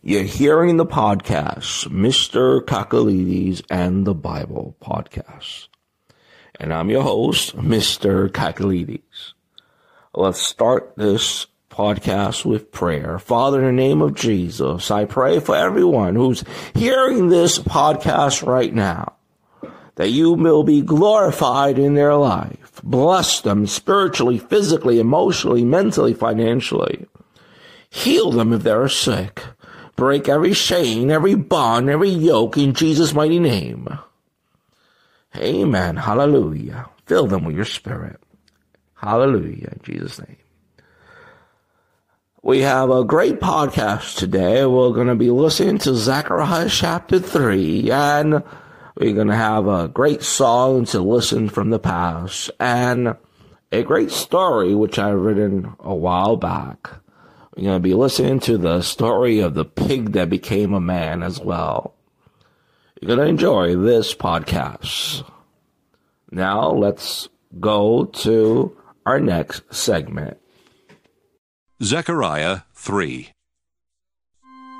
You're hearing the podcast, Mr. Kakalides and the Bible podcast. And I'm your host, Mr. Kakalides. Let's start this podcast with prayer. Father, in the name of Jesus, I pray for everyone who's hearing this podcast right now that you will be glorified in their life. Bless them spiritually, physically, emotionally, mentally, financially. Heal them if they're sick. Break every chain, every bond, every yoke in Jesus' mighty name. Amen. Hallelujah. Fill them with your spirit. Hallelujah. In Jesus' name. We have a great podcast today. We're going to be listening to Zechariah chapter 3 and we're going to have a great song to listen from the past and a great story which I've written a while back. We're going to be listening to the story of the pig that became a man as well. You're going to enjoy this podcast. Now let's go to our next segment. Zechariah 3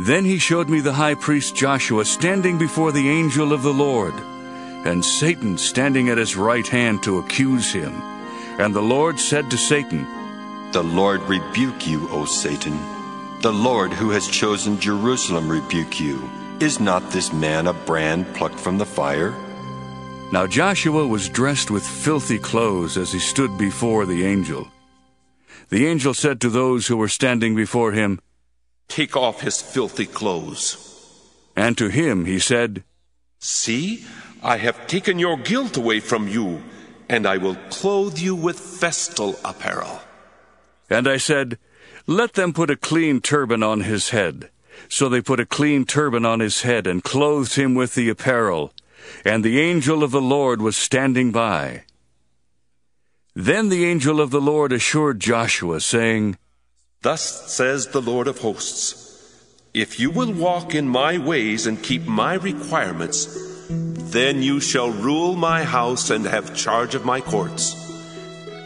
Then he showed me the high priest Joshua standing before the angel of the Lord, and Satan standing at his right hand to accuse him. And the Lord said to Satan, The Lord rebuke you, O Satan. The Lord who has chosen Jerusalem rebuke you. Is not this man a brand plucked from the fire? Now Joshua was dressed with filthy clothes as he stood before the angel. The angel said to those who were standing before him, Take off his filthy clothes. And to him he said, See, I have taken your guilt away from you, and I will clothe you with festal apparel. And I said, Let them put a clean turban on his head. So they put a clean turban on his head and clothed him with the apparel. And the angel of the Lord was standing by. Then the angel of the Lord assured Joshua, saying, Thus says the Lord of hosts If you will walk in my ways and keep my requirements, then you shall rule my house and have charge of my courts.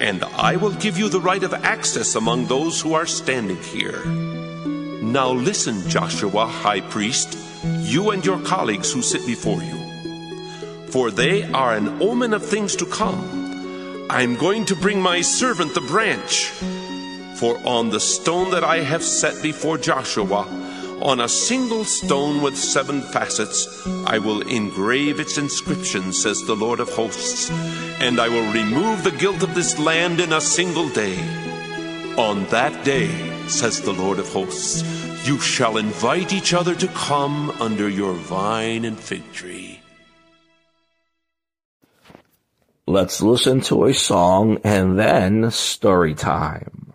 And I will give you the right of access among those who are standing here. Now listen, Joshua, high priest, you and your colleagues who sit before you. For they are an omen of things to come. I'm going to bring my servant the branch. For on the stone that I have set before Joshua, on a single stone with seven facets, I will engrave its inscription, says the Lord of hosts, and I will remove the guilt of this land in a single day. On that day, says the Lord of hosts, you shall invite each other to come under your vine and fig tree. Let's listen to a song and then story time.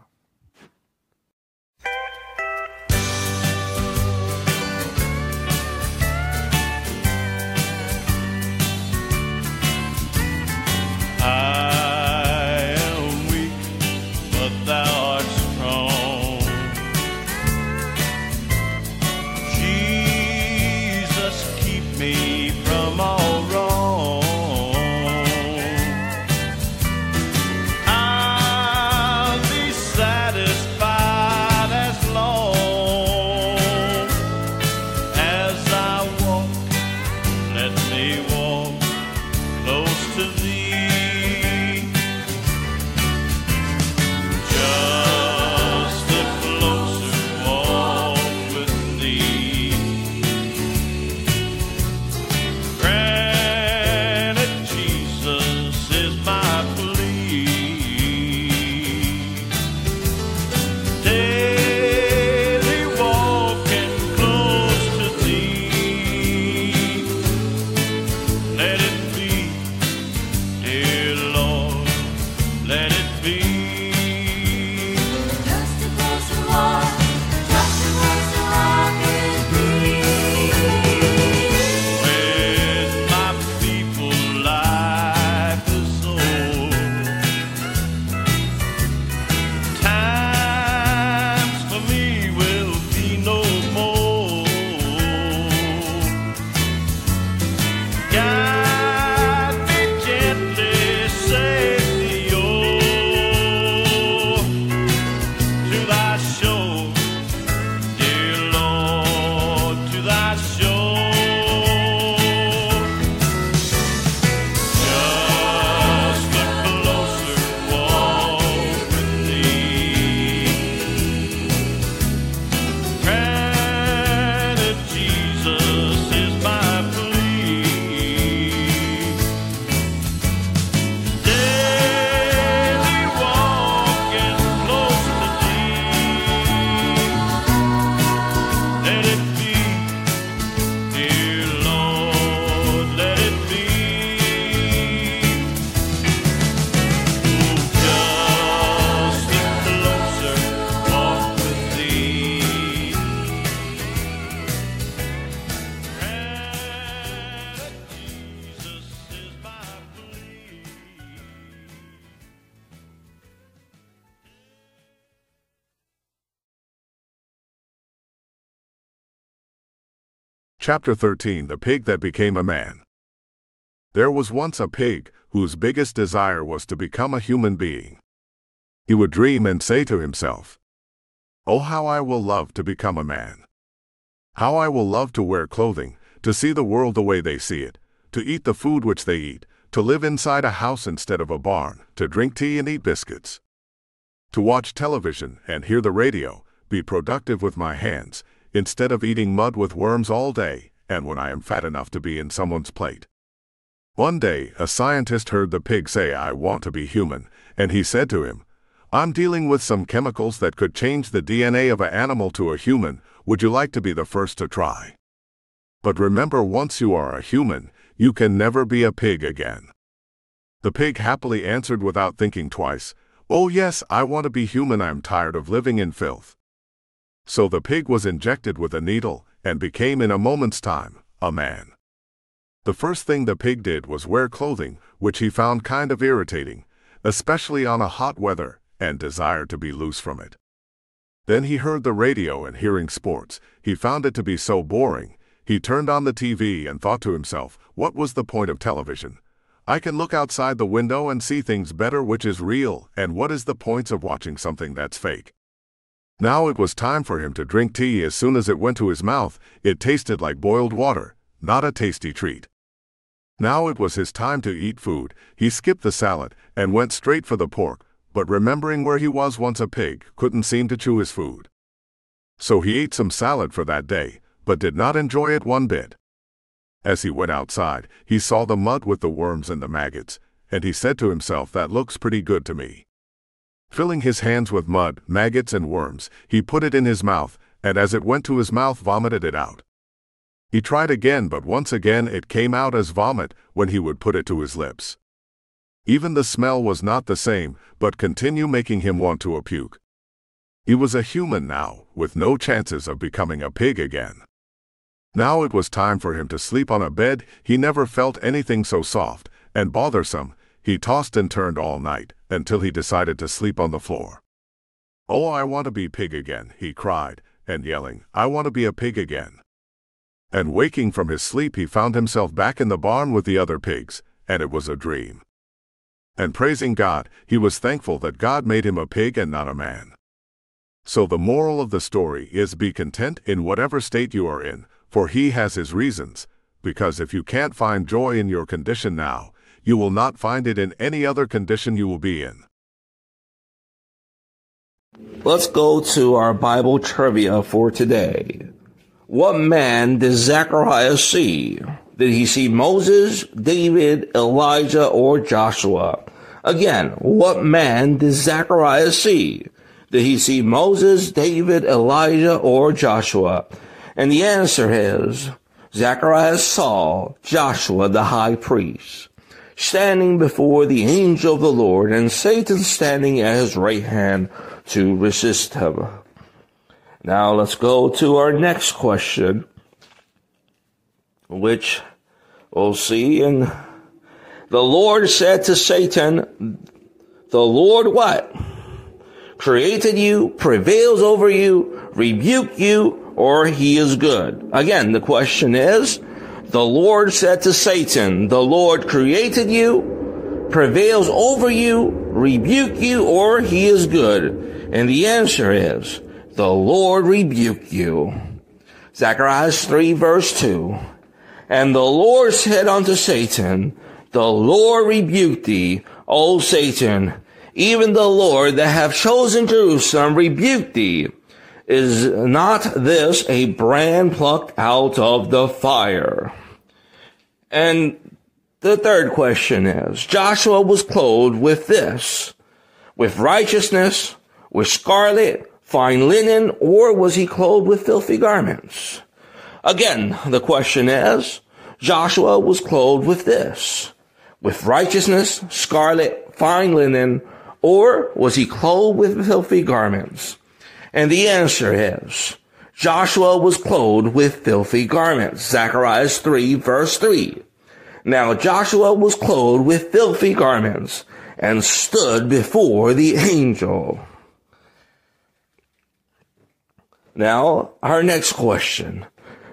Chapter 13 The Pig That Became a Man. There was once a pig whose biggest desire was to become a human being. He would dream and say to himself, Oh, how I will love to become a man. How I will love to wear clothing, to see the world the way they see it, to eat the food which they eat, to live inside a house instead of a barn, to drink tea and eat biscuits, to watch television and hear the radio, be productive with my hands, instead of eating mud with worms all day, and when I am fat enough to be in someone's plate. One day, a scientist heard the pig say, I want to be human, and he said to him, I'm dealing with some chemicals that could change the DNA of an animal to a human. Would you like to be the first to try? But remember, once you are a human, you can never be a pig again. The pig happily answered without thinking twice, Oh, yes, I want to be human. I'm tired of living in filth. So the pig was injected with a needle and became in a moment's time a man. The first thing the pig did was wear clothing, which he found kind of irritating, especially on a hot weather, and desired to be loose from it. Then he heard the radio and hearing sports. He found it to be so boring. He turned on the TV and thought to himself, what was the point of television? I can look outside the window and see things better which is real, and what is the points of watching something that's fake? Now it was time for him to drink tea as soon as it went to his mouth. It tasted like boiled water, not a tasty treat. Now it was his time to eat food. He skipped the salad and went straight for the pork, but remembering where he was once a pig, couldn't seem to chew his food. So he ate some salad for that day, but did not enjoy it one bit. As he went outside, he saw the mud with the worms and the maggots, and he said to himself, That looks pretty good to me. Filling his hands with mud, maggots, and worms, he put it in his mouth, and as it went to his mouth, vomited it out. He tried again, but once again it came out as vomit when he would put it to his lips. Even the smell was not the same, but continue making him want to puke. He was a human now, with no chances of becoming a pig again. Now it was time for him to sleep on a bed. He never felt anything so soft and bothersome. He tossed and turned all night until he decided to sleep on the floor. Oh, I want to be pig again, he cried, and yelling, I want to be a pig again. And waking from his sleep, he found himself back in the barn with the other pigs, and it was a dream. And praising God, he was thankful that God made him a pig and not a man. So the moral of the story is be content in whatever state you are in, for he has his reasons, because if you can't find joy in your condition now, you will not find it in any other condition you will be in. Let's go to our Bible trivia for today. What man did Zechariah see? Did he see Moses, David, Elijah, or Joshua? Again, what man did Zechariah see? Did he see Moses, David, Elijah, or Joshua? And the answer is Zechariah saw Joshua the high priest standing before the angel of the Lord, and Satan standing at his right hand to resist him. Now let's go to our next question, which we'll see. And the Lord said to Satan, The Lord what? Created you, prevails over you, rebuke you, or he is good. Again, the question is, the Lord said to Satan, the Lord created you, prevails over you, rebuke you, or he is good. And the answer is, the Lord rebuke you. Zechariah 3 verse 2. And the Lord said unto Satan, the Lord rebuke thee, O Satan, even the Lord that hath chosen Jerusalem rebuke thee. Is not this a brand plucked out of the fire? And the third question is, Joshua was clothed with this, with righteousness, with scarlet, fine linen, or was he clothed with filthy garments? Again, the question is, Joshua was clothed with this, with righteousness, scarlet, fine linen, or was he clothed with filthy garments? And the answer is, Joshua was clothed with filthy garments. Zechariah 3 verse 3. Now Joshua was clothed with filthy garments and stood before the angel. Now, our next question.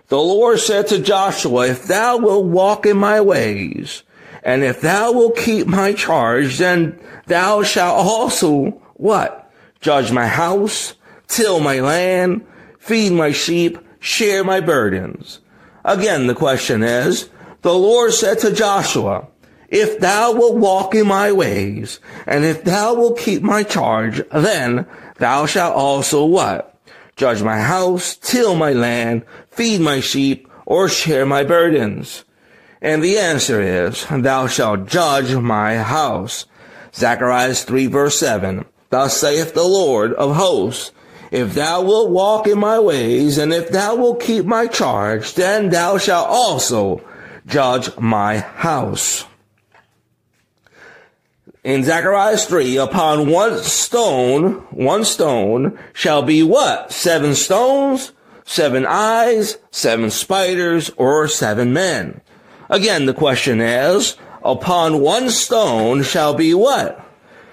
The Lord said to Joshua, if thou wilt walk in my ways, and if thou wilt keep my charge, then thou shalt also, what? Judge my house, till my land, feed my sheep, share my burdens. Again, the question is, the Lord said to Joshua, if thou wilt walk in my ways, and if thou wilt keep my charge, then thou shalt also what? Judge my house, till my land, feed my sheep, or share my burdens. And the answer is, thou shalt judge my house. Zechariah 3 verse 7. Thus saith the Lord of hosts, if thou wilt walk in my ways, and if thou wilt keep my charge, then thou shalt also judge my house. In Zechariah 3, upon one stone, one stone shall be what? Seven stones, seven eyes, seven spiders, or seven men. Again, the question is, upon one stone shall be what?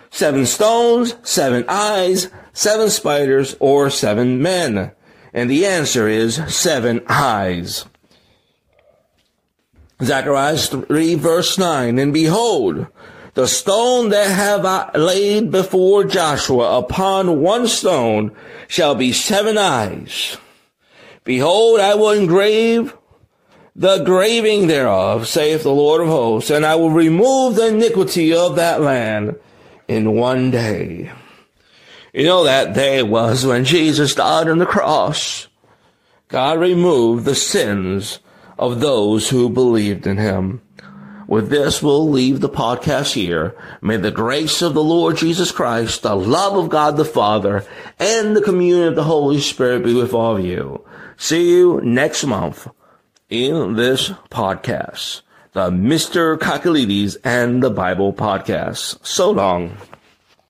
Seven stones, seven eyes, seven spiders, or seven men? And the answer is seven eyes. Zechariah 3 verse 9, And behold, the stone that have I laid before Joshua upon one stone shall be seven eyes. Behold, I will engrave the graving thereof, saith the Lord of hosts, and I will remove the iniquity of that land in one day. You know, that day was when Jesus died on the cross. God removed the sins of those who believed in him. With this, we'll leave the podcast here. May the grace of the Lord Jesus Christ, the love of God the Father, and the communion of the Holy Spirit be with all of you. See you next month in this podcast, the Mr. Kakalides and the Bible podcast. So long.